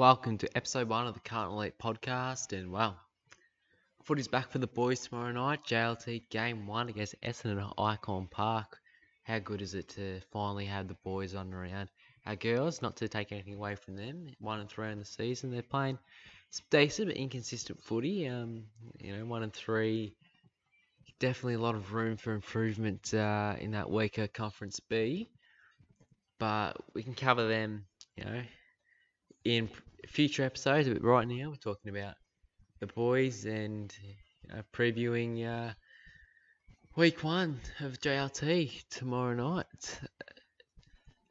Welcome to episode one of the Carlton Elite podcast. And well, footy's back for the boys tomorrow night. JLT game one against Essendon at Ikon Park. How good is it to finally have the boys on around? Our girls, not to take anything away from them, one and three in the season. They're playing decent but inconsistent footy. Um, you know, one and three. Definitely a lot of room for improvement uh, in that weaker Conference B. But we can cover them, you know, in future episodes. But right now, we're talking about the boys and uh, previewing uh, week one of JLT tomorrow night.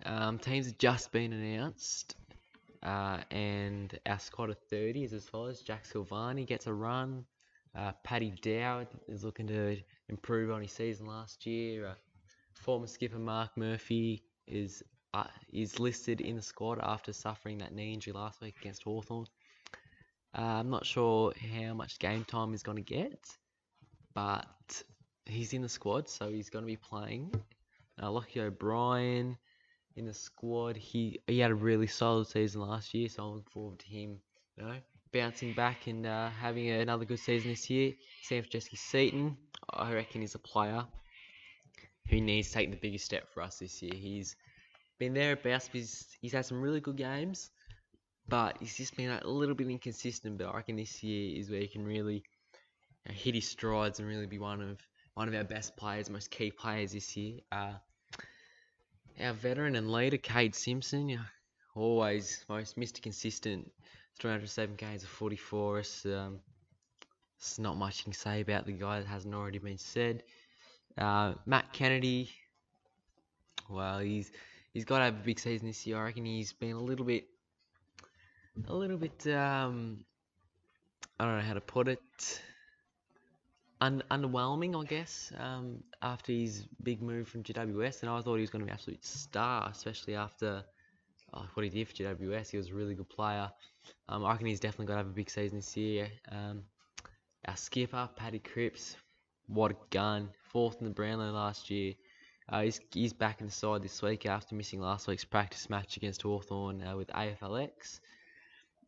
Um, teams have just been announced, uh, and our squad of 30 is as follows: Jack Silvagni gets a run. Uh, Paddy Dow is looking to improve on his season last year. Uh, former skipper Mark Murphy is uh, is listed in the squad after suffering that knee injury last week against Hawthorn. Uh, I'm not sure how much game time he's going to get, but he's in the squad, so he's going to be playing. Uh, Lochie O'Brien in the squad. He he had a really solid season last year, so I'm looking forward to him, you know, bouncing back and uh, having another good season this year. Same for Jesse Seaton. I reckon he's a player who needs to take the biggest step for us this year. He's been there about. He's he's had some really good games, but he's just been a little bit inconsistent. But I reckon this year is where he can really you know, hit his strides and really be one of one of our best players, most key players this year. Uh, our veteran and leader, Kade Simpson, you know, always most Mr. Consistent, 307 games of 44. Us, um, there's not much you can say about the guy that hasn't already been said. Uh, Matt Kennedy, well, he's he's got to have a big season this year. I reckon he's been a little bit, a little bit, um, I don't know how to put it, un- underwhelming, I guess, um, after his big move from GWS. And I thought he was going to be an absolute star, especially after oh, what he did for GWS. He was a really good player. Um, I reckon he's definitely got to have a big season this year. Um, our skipper, Paddy Cripps, what a gun. Fourth in the Brownlow last year. Uh, he's, he's back in the side this week after missing last week's practice match against Hawthorn uh, with AFLX.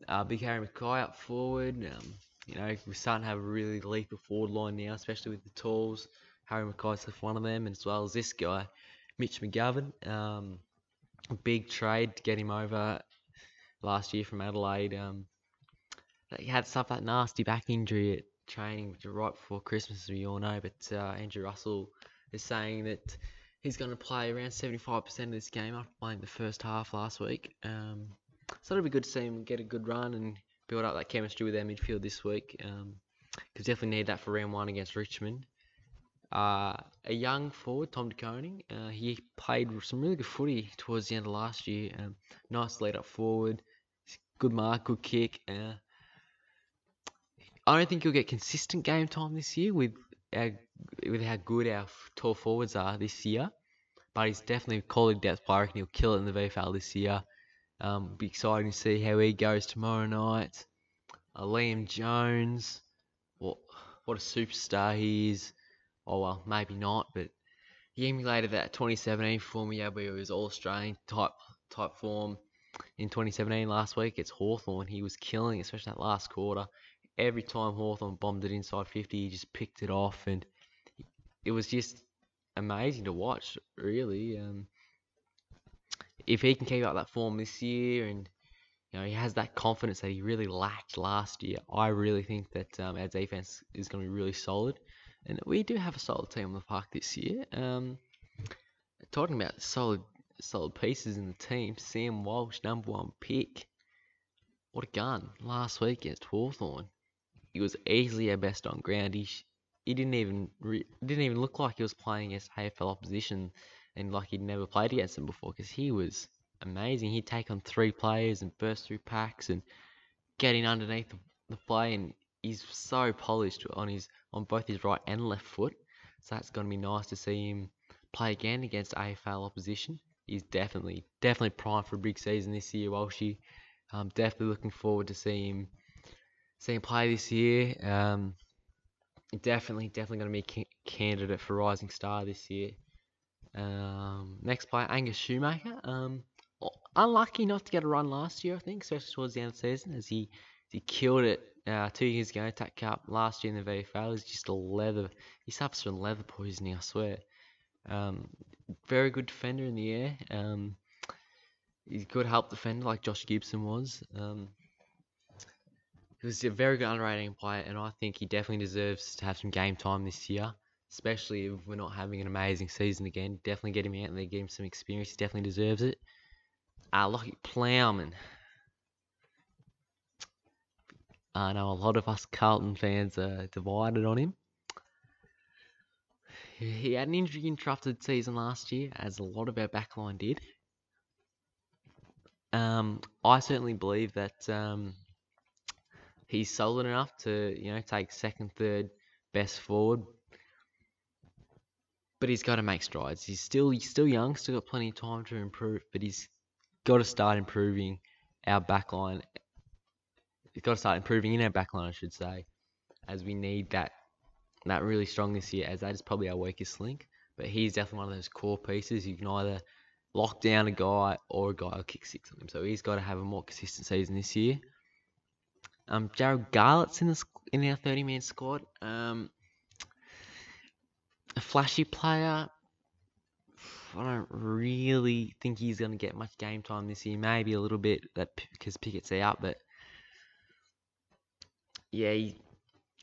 Uh, Big Harry McKay up forward. Um, you know, we're starting to have a really leap of forward line now, especially with the tools. Harry McKay's one of them, as well as this guy, Mitch McGovern. Um, big trade to get him over last year from Adelaide. Um, he had stuff that nasty back injury at training right before Christmas, as we all know. But uh, Andrew Russell is saying that he's going to play around 75% of this game after playing the first half last week. Um, so it'll be good to see him get a good run and build up that chemistry with our midfield this week. Because um, definitely need that for round one against Richmond. Uh, a young forward, Tom De Koning, uh, he played some really good footy towards the end of last year. Um, nice lead up forward, good mark, good kick. Uh, I don't think he'll get consistent game time this year with our, with how good our tall forwards are this year. But he's definitely a quality depth player. and he'll kill it in the VFL this year. Um, be exciting to see how he goes tomorrow night. Uh, Liam Jones, what what a superstar he is. Oh well, maybe not, but he emulated that 2017 form yeah, where he was all Australian type type form in 2017 last week. It's Hawthorn. He was killing, especially that last quarter every time Hawthorn bombed it inside 50, he just picked it off, and it was just amazing to watch, really. Um, if he can keep up that form this year, and you know he has that confidence that he really lacked last year, I really think that um, our defense is going to be really solid, and we do have a solid team on the park this year. Um, talking about solid, solid pieces in the team, Sam Walsh, number one pick. What a gun last week against Hawthorn he was easily our best on ground. He he didn't even re- didn't even look like he was playing against AFL opposition, and like he'd never played against them before because he was amazing. He'd take on three players and burst through packs and getting underneath the, the play, and he's so polished on his on both his right and left foot. So that's to be nice to see him play again against AFL opposition. He's definitely definitely primed for a big season this year, Walshy. I'm definitely looking forward to seeing him seeing play this year. Um, definitely, definitely going to be a candidate for rising star this year. Um, next player, Angus Schumacher. Um, unlucky not to get a run last year, I think, especially towards the end of the season, as he he killed it uh, two years ago, TAC Cup last year in the VFL. He's just a leather. He suffers from leather poisoning, I swear. Um, very good defender in the air. Um, he's a good help defender like Josh Gibson was. Um, he was a very good underrated player, and I think he definitely deserves to have some game time this year, especially if we're not having an amazing season again. Definitely get him out there, get him some experience. He definitely deserves it. Uh, Lachie Plowman. I know a lot of us Carlton fans are divided on him. He had an injury interrupted season last year, as a lot of our backline did. Um, I certainly believe that um, he's solid enough to, you know, take second, third best forward. But he's got to make strides. He's still he's still young, still got plenty of time to improve. But he's got to start improving our backline. He's got to start improving in our backline, I should say, as we need that that really strong this year, as that is probably our weakest link. But he's definitely one of those core pieces. You can either lock down a guy or a guy will kick six on him. So he's got to have a more consistent season this year. Um, Jarrod Garlett's in the in our 30 man squad. Um, a flashy player. I don't really think he's going to get much game time this year. Maybe a little bit that because Pickett's out, but yeah, he,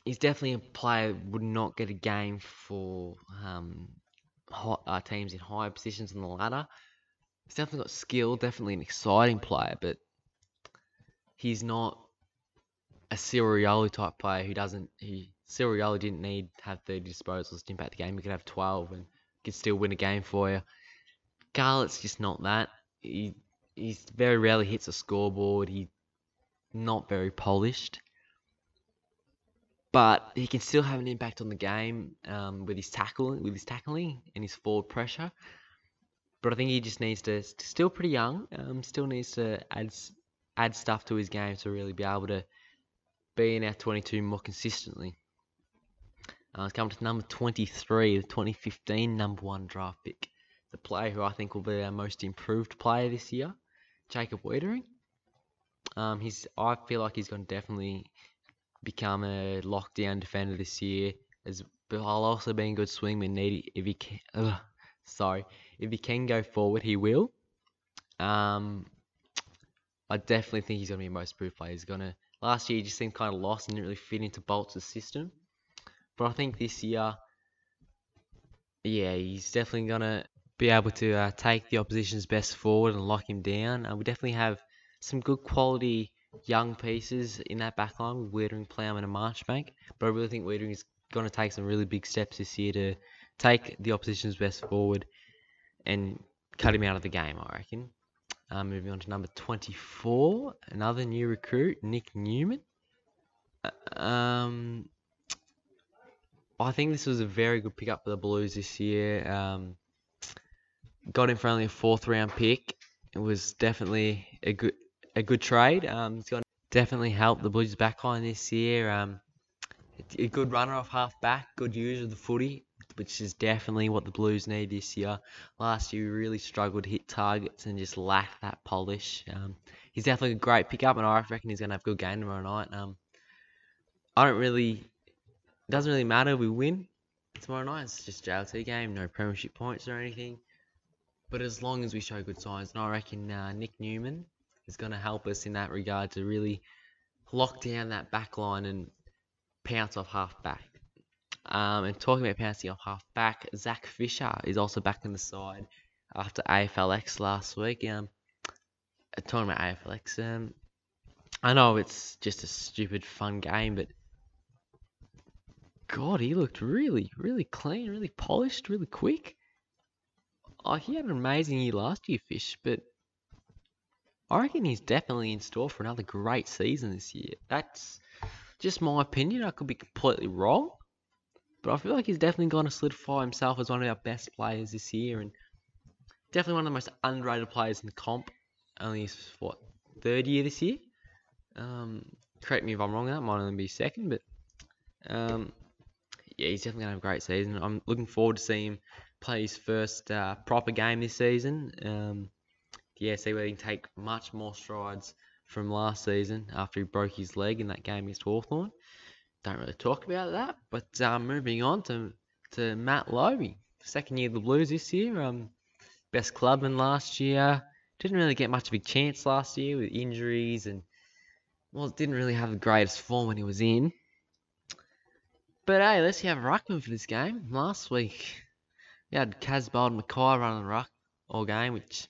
he's definitely a player would not get a game for um, hot, uh, teams in higher positions on the ladder. He's definitely got skill, definitely an exciting player, but he's not a Cyril Rioli type player who doesn't. He Cyril Rioli didn't need to have 30 disposals to impact the game. He could have 12 and could still win a game for you. Garlett's just not that. He he's very rarely hits a scoreboard. He's not very polished but he can still have an impact on the game um, with his tackling, with his tackling and his forward pressure. But I think he just needs to still pretty young, um, still needs to add add stuff to his game to really be able to be in our 22 more consistently. Uh, it's coming to number 23, the 2015 number one draft pick, the player who I think will be our most improved player this year, Jacob Weitering. Um, he's I feel like he's going to definitely become a lockdown defender this year, as while also being a good swingman. Need if he can, ugh, sorry, if he can go forward, he will. Um, I definitely think he's gonna be a most improved player. He's gonna last year he just seemed kind of lost and didn't really fit into Bolts' system, but I think this year, yeah, he's definitely gonna be able to uh, take the opposition's best forward and lock him down. Uh, we definitely have some good quality young pieces in that backline with Weitering, Plowman, and Marchbank. But I really think Weitering is going to take some really big steps this year to take the opposition's best forward and cut him out of the game, I reckon. Uh, moving on to number 24, another new recruit, Nick Newman. Uh, um, I think this was a very good pickup for the Blues this year. Um, got him for only a fourth round pick. It was definitely a good a good trade. Um, it's going to definitely help the Blues backline this year. Um, a good runner off half back, good user of the footy, which is definitely what the Blues need this year. Last year, we really struggled to hit targets and just lacked that polish. Um, he's definitely a great pickup, and I reckon he's going to have a good game tomorrow night. Um, I don't really, it doesn't really matter we win tomorrow night. It's just JLT game, no premiership points or anything. But as long as we show good signs, and I reckon uh, Nick Newman is going to help us in that regard to really lock down that back line and pounce off half back. Um, and talking about pouncing off half back, Zac Fisher is also back in the side after AFLX last week. Um, uh, talking about AFLX, um, I know it's just a stupid fun game, but God, he looked really, really clean, really polished, really quick. Oh, he had an amazing year last year, Fish, but I reckon he's definitely in store for another great season this year. That's just my opinion. I could be completely wrong. But I feel like he's definitely going to solidify himself as one of our best players this year and definitely one of the most underrated players in the comp. Only his, what, third year this year? Um, correct me if I'm wrong, that might only be second, but um, yeah, he's definitely going to have a great season. I'm looking forward to seeing him play his first uh, proper game this season. Um, yeah, see whether he can take much more strides from last season after he broke his leg in that game against Hawthorn. Don't really talk about that, but um, moving on to to Matt Lobbe, second year of the Blues this year. Um, best clubman last year. Didn't really get much of a chance last year with injuries and well, didn't really have the greatest form when he was in. But hey, let's have Ruckman for this game. Last week, we had Casboult and McKay running the ruck all game, which,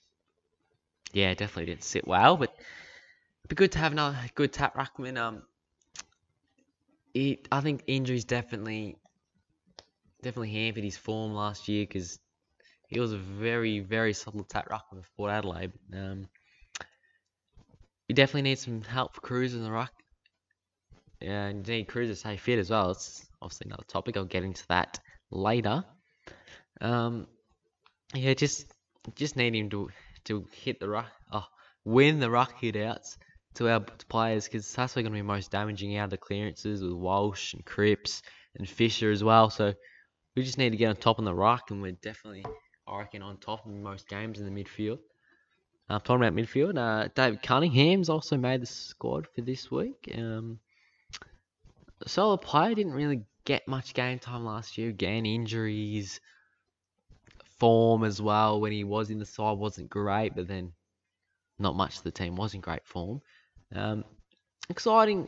yeah, definitely didn't sit well. But it'd be good to have another good tap Ruckman. Um, I think injuries definitely, definitely hampered his form last year because he was a very, very solid tap Ruckman for Port Adelaide. Um, you definitely need some help for Cruz in the ruck. And you need Cruz to stay fit as well. It's obviously another topic. I'll get into that later. Um, yeah, just just need him to to hit the ruck, oh, win the ruck hit outs to our players because that's where going to be most damaging out of the clearances with Walsh and Cripps and Fisher as well. So we just need to get on top of the ruck, and we're definitely, I reckon, on top in most games in the midfield. Uh, talking about midfield, uh, David Cunningham's also made the squad for this week. Um, solid player, didn't really get much game time last year. Again, injuries, form as well when he was in the side wasn't great, but then not much of the team was in great form. Um, exciting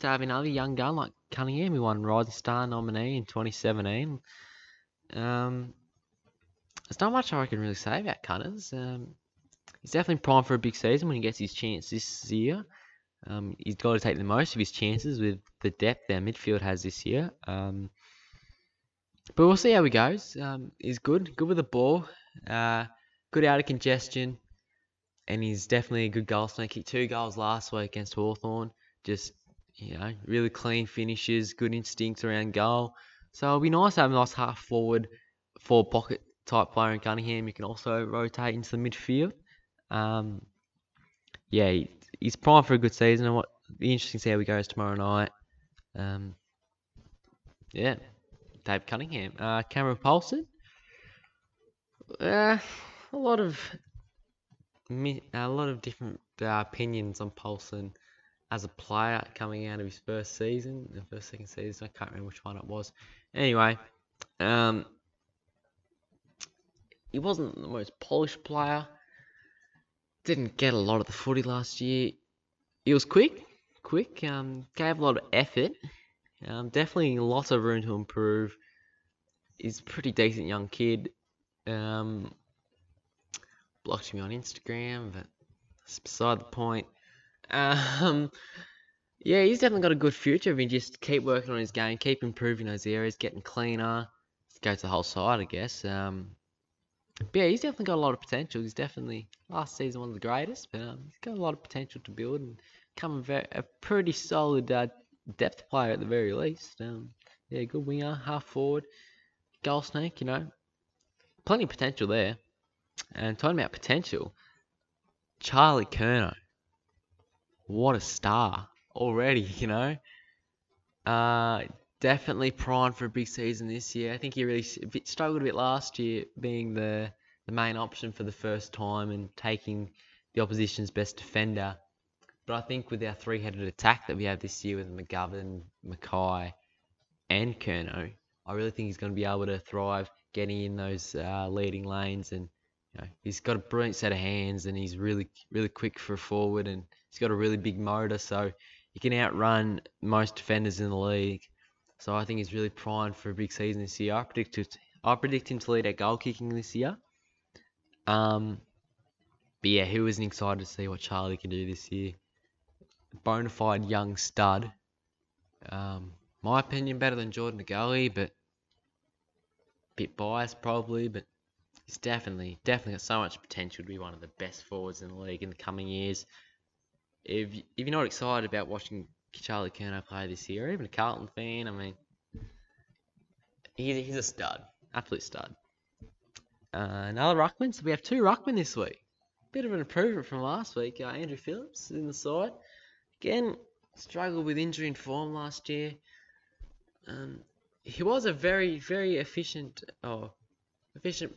to have another young gun like Cunningham, who won Rising Star nominee in 2017. Um, there's not much I can really say about Cunners. Um, he's definitely primed for a big season when he gets his chance this year. Um, he's got to take the most of his chances with the depth our midfield has this year. Um, but we'll see how he goes. Um, he's good, good with the ball, uh, good out of congestion, and he's definitely a good goal snake. He two goals last week against Hawthorn. Just you know, really clean finishes, good instincts around goal. So it'll be nice to have a nice half forward, four pocket type player in Cunningham. You can also rotate into the midfield. Um, yeah, he, he's primed for a good season. And what be interesting to see how he goes tomorrow night. Um, yeah, Dave Cunningham, uh, Cameron Polson. Uh, a lot of a lot of different uh, opinions on Polson as a player coming out of his first season, the first second season. I can't remember which one it was. Anyway, um, he wasn't the most polished player didn't get a lot of the footy last year. He was quick, quick, um, gave a lot of effort. Um, definitely lots of room to improve. He's a pretty decent young kid. Um, blocked me on Instagram, but that's beside the point. Um, yeah, he's definitely got a good future if he just keep working on his game, keep improving those areas, getting cleaner. Go to the whole side, I guess. Um, but yeah, he's definitely got a lot of potential. He's definitely last season one of the greatest, but um, he's got a lot of potential to build and become a, very, a pretty solid uh, depth player at the very least. Um, yeah, good winger, half forward, goal snake. You know, plenty of potential there. And talking about potential, Charlie Curnow, what a star already. You know, uh, definitely primed for a big season this year. I think he really struggled a bit last year, being the the main option for the first time and taking the opposition's best defender. But I think with our three-headed attack that we have this year with McGovern, McKay, and Curnow, I really think he's going to be able to thrive getting in those uh, leading lanes and know, he's got a brilliant set of hands and he's really really quick for a forward and he's got a really big motor so he can outrun most defenders in the league. So I think he's really primed for a big season this year. I predict I predict him to lead our goal kicking this year. Um, but yeah, who isn't excited to see what Charlie can do this year? Bona fide young stud. Um, my opinion, better than Jordan De but bit biased probably, but he's definitely definitely got so much potential to be one of the best forwards in the league in the coming years. If if you're not excited about watching Charlie Curnow play this year, or even a Carlton fan. I mean, he's, he's a stud, absolute stud. Uh, another ruckman. So we have two ruckmen this week. Bit of an improvement from last week. Uh, Andrew Phillips in the side. Again, struggled with injury and form last year. Um, he was a very, very efficient, or efficient,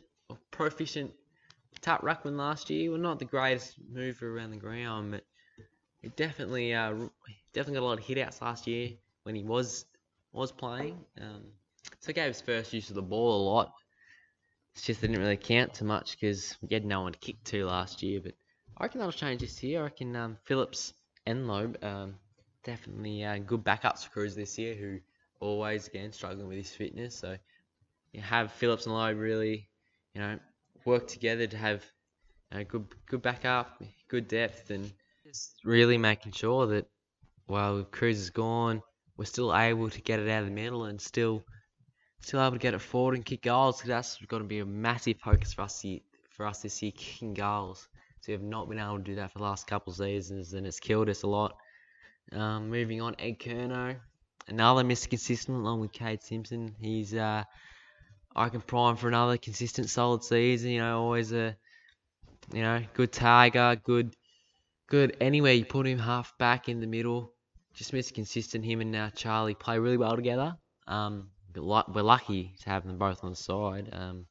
proficient Tap Ruckman last year, well, not the greatest mover around the ground, but he definitely, uh, definitely got a lot of hitouts last year when he was was playing. Um, so he gave his first use of the ball a lot. It's just they didn't really count too much because we had no one to kick to last year. But I reckon that'll change this year. I reckon um, Phillips and Loeb um, definitely uh, good backups for Cruz this year, who always again struggling with his fitness. So you have Phillips and Loeb really, you know, work together to have know, good good backup, good depth, and just really making sure that while Cruz is gone, we're still able to get it out of the middle and still still able to get it forward and kick goals. Cause that's going to be a massive focus for us for us this year, kicking goals. So we have not been able to do that for the last couple of seasons, and it's killed us a lot. Um, moving on, Ed Curnow, another Mr. Consistent along with Kade Simpson. He's uh, I can prime for another consistent, solid season. You know, always a you know good tiger, good good anywhere you put him half back in the middle. Just Mr. Consistent. Him and now Charlie play really well together. Um, we're lucky to have them both on the side. Um,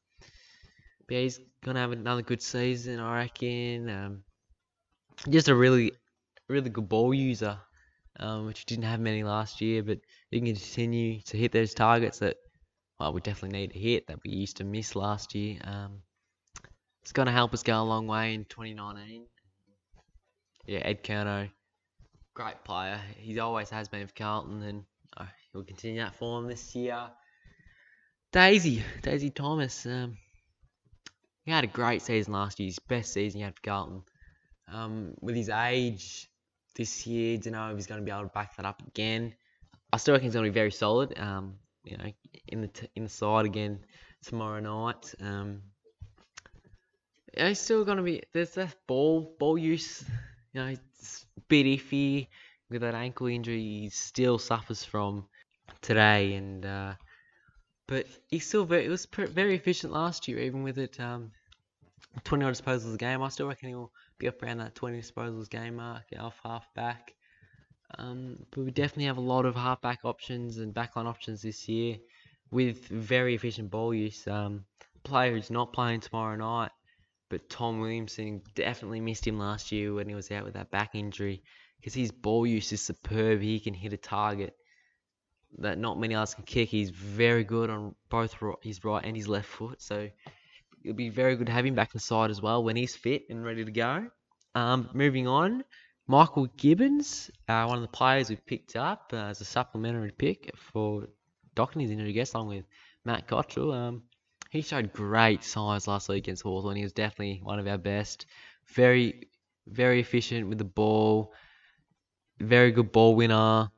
yeah, he's gonna have another good season, I reckon. Um, just a really, really good ball user, um, which didn't have many last year, but he can continue to hit those targets that, well, we definitely need a hit that we used to miss last year. Um, it's gonna help us go a long way in 2019. Yeah, Ed Curnow, great player. He always has been for Carlton, and uh, he'll continue that form this year. Daisy, Daisy Thomas. Um, he had a great season last year, his best season he had for Carlton. Um, with his age this year, don't know if he's going to be able to back that up again. I still reckon he's going to be very solid. Um, you know, in the t- in the side again tomorrow night. Um, still to be. There's that ball ball use. You know, it's a bit iffy with that ankle injury. He still suffers from today, and uh, but he's still very, it was very efficient last year, even with it um, 20 odd disposals a game. I still reckon he'll be up around that 20 disposals game mark, off half back. Um, but we definitely have a lot of half back options and backline options this year with very efficient ball use. Um, player who's not playing tomorrow night, but Tom Williamson definitely missed him last year when he was out with that back injury because his ball use is superb. He can hit a target that not many others can kick. He's very good on both his right and his left foot, so it'll be very good to have him back inside as well when he's fit and ready to go. Um, moving on, Michael Gibbons, uh, one of the players we picked up uh, as a supplementary pick for Docherty's injury guest, along with Matt Cottrell. Um, he showed great size last week against Hawthorn. He was definitely one of our best. Very, very efficient with the ball. Very good ball winner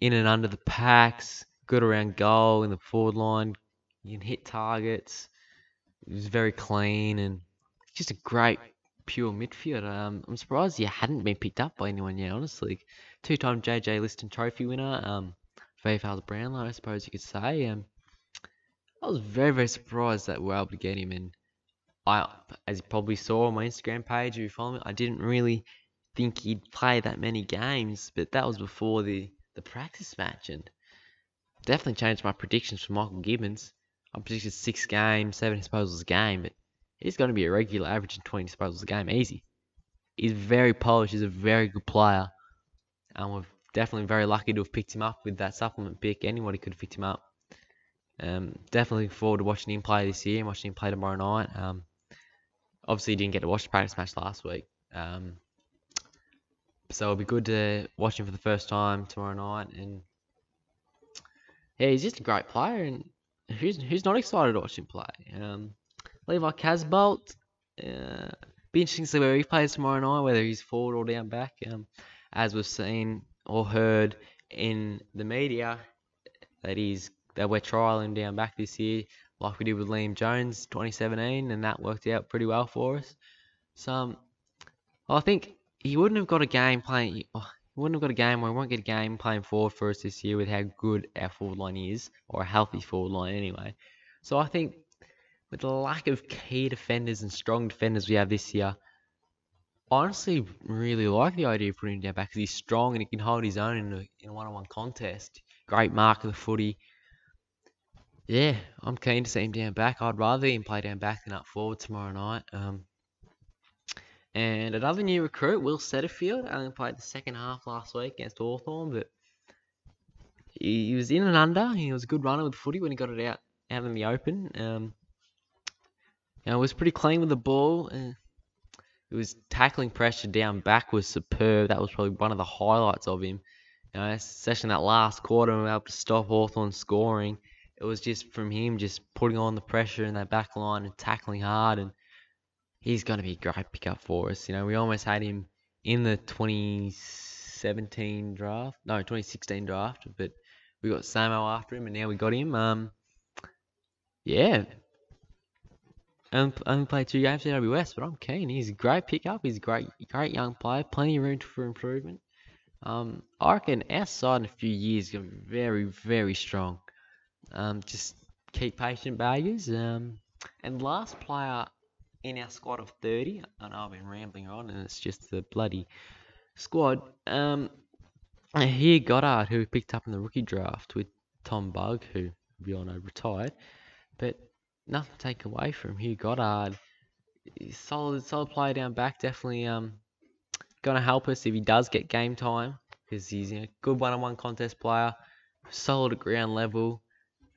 in and under the packs, good around goal in the forward line. You can hit targets. He was very clean and just a great pure midfielder. Um, I'm surprised he hadn't been picked up by anyone yet, honestly. Two time JJ Liston Trophy winner, um, VFL Brownlow, I suppose you could say. Um, I was very, very surprised that we were able to get him. And I, as you probably saw on my Instagram page, if you follow me, I didn't really think he'd play that many games, but that was before the the practice match and definitely changed my predictions for Michael Gibbons. I predicted six games, seven disposals a game, but he's going to be a regular, averaging 20 disposals a game, easy. He's very polished. He's a very good player, and we're definitely very lucky to have picked him up with that supplement pick. Anybody could have picked him up. Um, definitely looking forward to watching him play this year and watching him play tomorrow night. Um, obviously, didn't get to watch the practice match last week. Um, so it'll be good to watch him for the first time tomorrow night. And yeah, he's just a great player, and who's who's not excited to watch him play? Um, Levi Casboult. Uh, be interesting to see where he plays tomorrow night, whether he's forward or down back. Um, as we've seen or heard in the media, that he's that we're trialing down back this year, like we did with Liam Jones 2017, and that worked out pretty well for us. So um, I think he wouldn't have got a game playing. Oh, he wouldn't have got a game, where he won't get a game playing forward for us this year with how good our forward line is, or a healthy forward line anyway. So I think with the lack of key defenders and strong defenders we have this year, I honestly really like the idea of putting him down back because he's strong and he can hold his own in a, in a one-on-one contest. Great mark of the footy. Yeah, I'm keen to see him down back. I'd rather him play down back than up forward tomorrow night. Um, And another new recruit, Will Setterfield, only played the second half last week against Hawthorn, but he, he was in and under. He was a good runner with footy when he got it out out in the open. Um, you know, was pretty clean with the ball. It was tackling pressure down back was superb. That was probably one of the highlights of him. You know, in that last quarter, we were able to stop Hawthorn scoring. It was just from him just putting on the pressure in that back line and tackling hard. And he's going to be a great pickup for us. You know, we almost had him in the 2017 draft. No, 2016 draft. But we got Samo after him, and now we got him. Um, yeah, only, only played two games for GWS, but I'm keen. He's a great pickup. He's a great, great young player. Plenty of room for improvement. Um, I reckon our side in a few years is going to be very, very strong. Um, just keep patient, baggers. Um, and last player in our squad of 30, I know I've been rambling on, and it's just the bloody squad. Um, here Goddard, who we picked up in the rookie draft with Tom Bugg, who we all know retired. But nothing to take away from Hugh Goddard. Solid, solid player down back. Definitely um, going to help us if he does get game time because he's a good one-on-one contest player. Solid at ground level.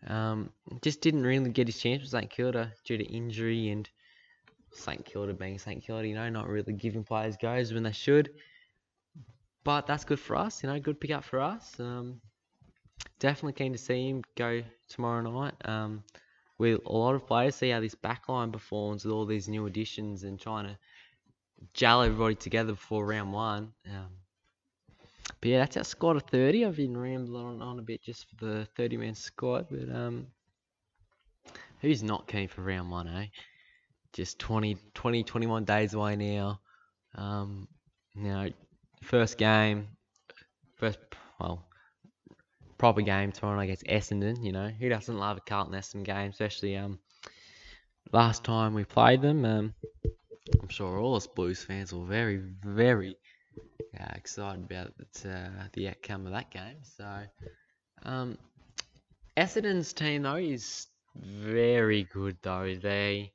Um, just didn't really get his chance with St Kilda due to injury and St Kilda being St Kilda, you know, not really giving players goes when they should. But that's good for us, you know, good pick up for us. Um, definitely keen to see him go tomorrow night. Um, with a lot of players, see how this backline performs with all these new additions and trying to gel everybody together before round one. Um, but yeah, that's our squad of 30. I've been rambling on, on a bit just for the 30 man squad, but um, who's not keen for round one, eh? Just 20, 20 21 days away now. Um, you know, first game, first, well, proper game tomorrow against Essendon. You know, who doesn't love a Carlton Essendon game, especially um last time we played them. Um, I'm sure all us Blues fans were very, very uh, excited about it, uh, the outcome of that game. So, um, Essendon's team though is very good though. They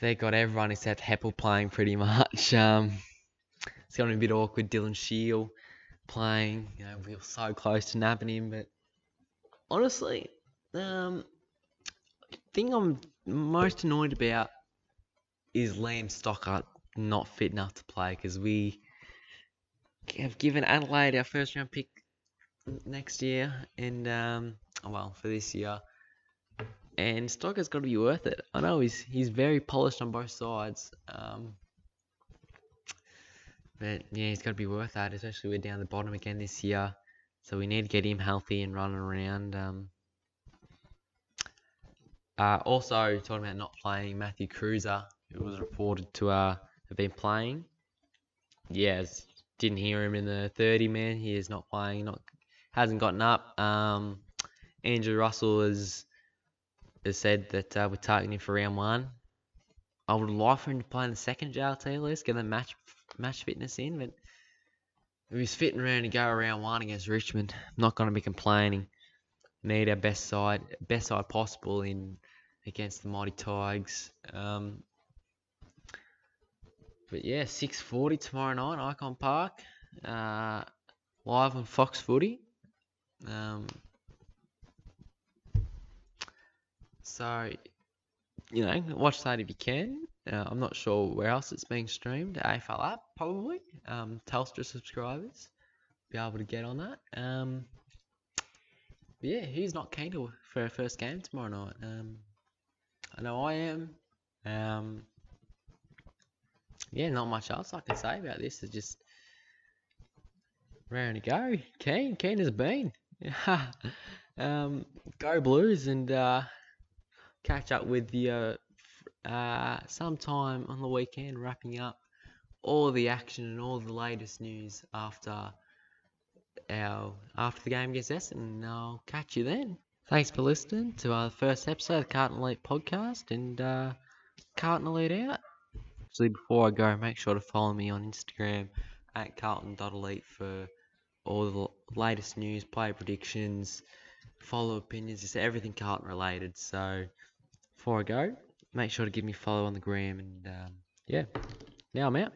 they got everyone except Heppell playing pretty much. Um, it's going to be a bit awkward. Dylan Shiel playing. You know, we were so close to nabbing him, but honestly, um, thing I'm most annoyed about is Liam Stocker not fit enough to play because we have given Adelaide our first round pick next year, and um, oh, well for this year. And Stocker's got to be worth it. I know he's he's very polished on both sides. Um, but yeah, he's got to be worth that, especially we're down the bottom again this year. So we need to get him healthy and running around. Um, uh, also, talking about not playing, Matthew Kreuzer, who was reported to uh, have been playing. Yes, didn't hear him in the 30 man. He is not playing, not hasn't gotten up. Um, Andrew Russell has, has said that uh, we're targeting him for round one. I would like for him to play in the second JLT list, get the match match fitness in, but if he's fitting around to go around one against Richmond, I'm not going to be complaining. Need our best side, best side possible in against the mighty Tigers. Um, but yeah, 6:40 tomorrow night, Ikon Park, uh, live on Fox Footy. Um, so you know, watch that if you can. Uh, I'm not sure where else it's being streamed. AFL app, probably. Um, Telstra subscribers be able to get on that. Um, yeah, he's not keen to for a first game tomorrow night? Um, I know I am. Um, yeah, not much else I can say about this. It's just round to go. Keen, keen as a bean. um, go Blues and uh, catch up with the uh, uh, sometime on the weekend, wrapping up all the action and all the latest news after our after the game against Essendon. And I'll catch you then. Thanks for listening to our first episode of the Carlton Elite podcast and uh, Carlton Elite out. Actually, before I go, make sure to follow me on Instagram at carlton.elite for all the latest news, player predictions, follow opinions, just everything Carlton related. So before I go, make sure to give me a follow on the gram and um, yeah, Now I'm out.